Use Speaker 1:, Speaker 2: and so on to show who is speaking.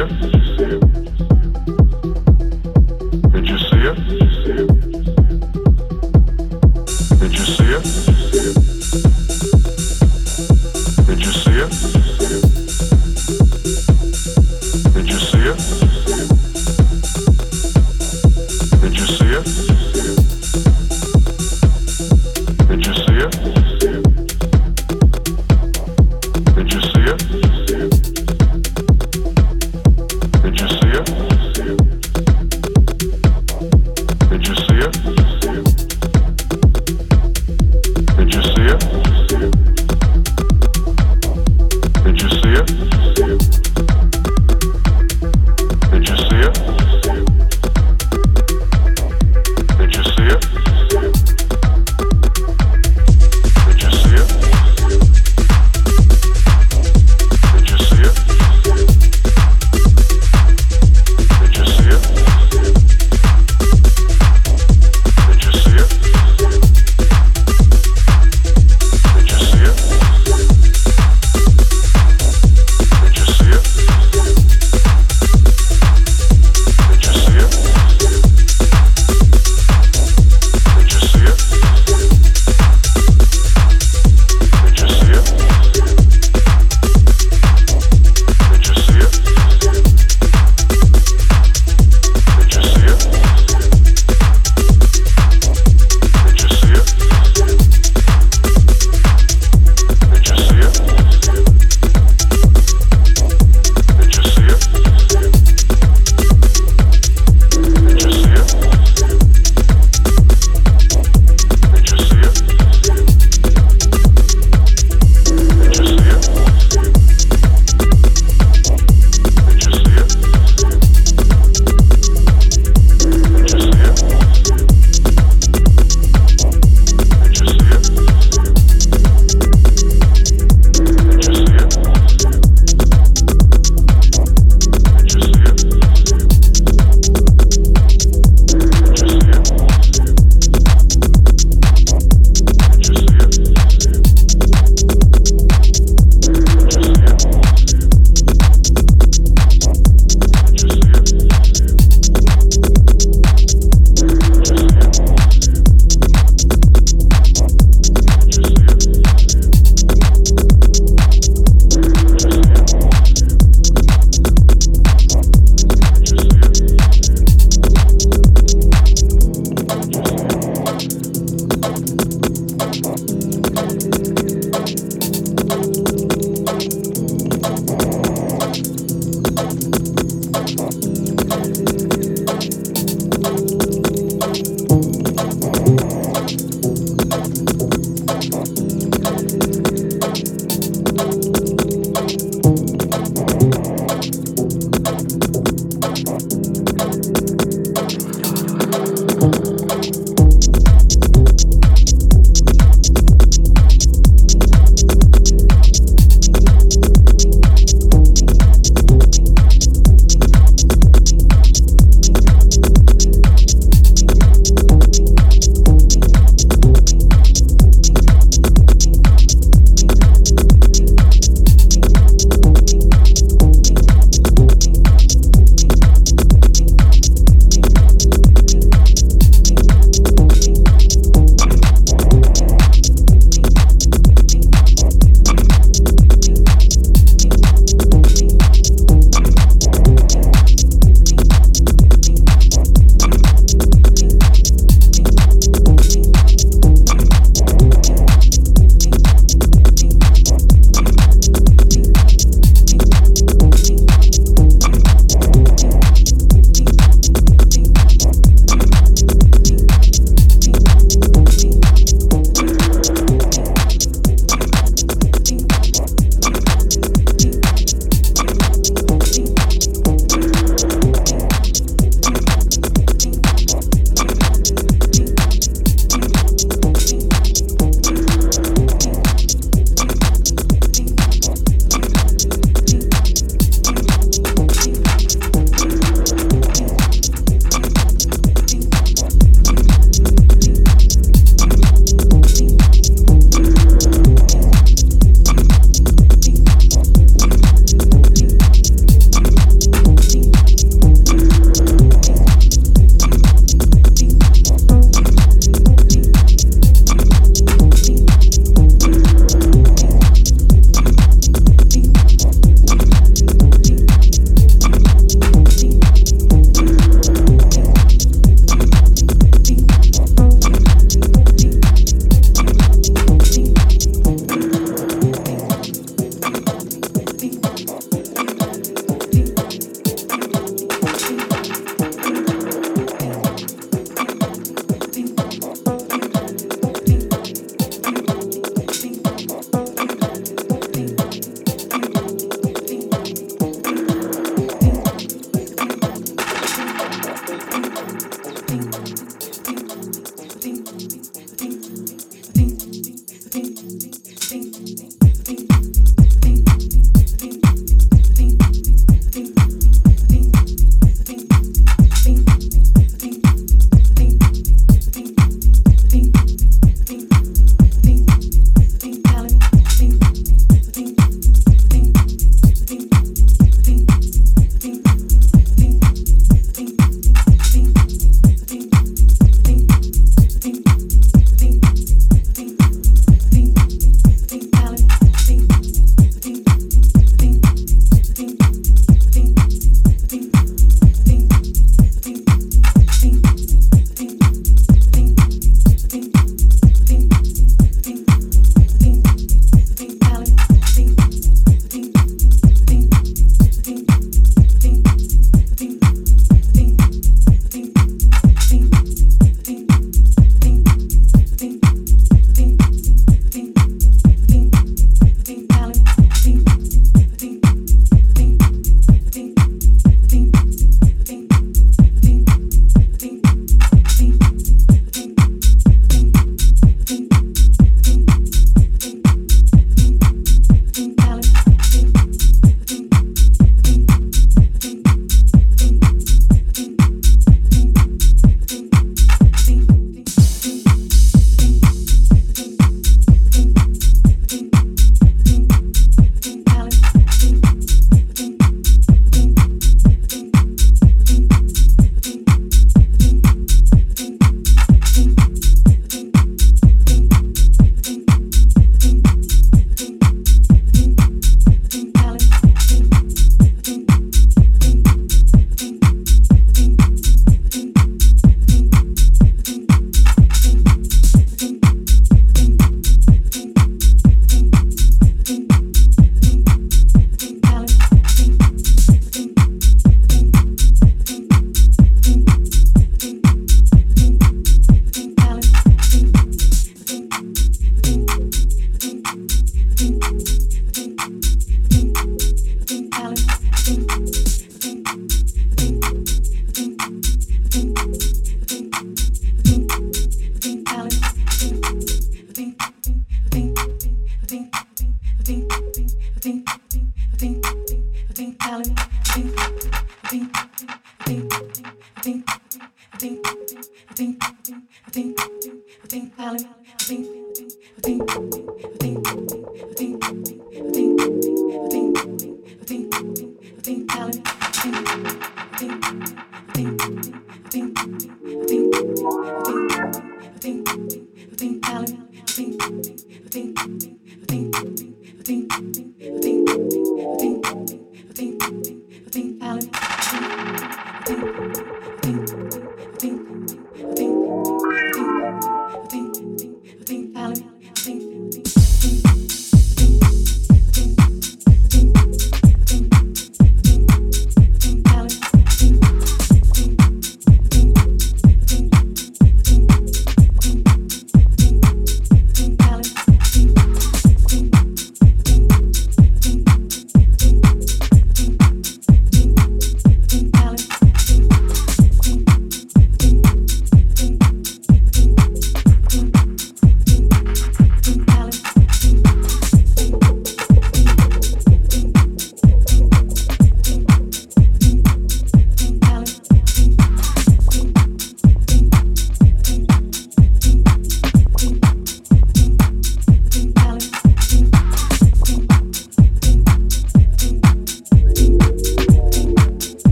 Speaker 1: Yeah.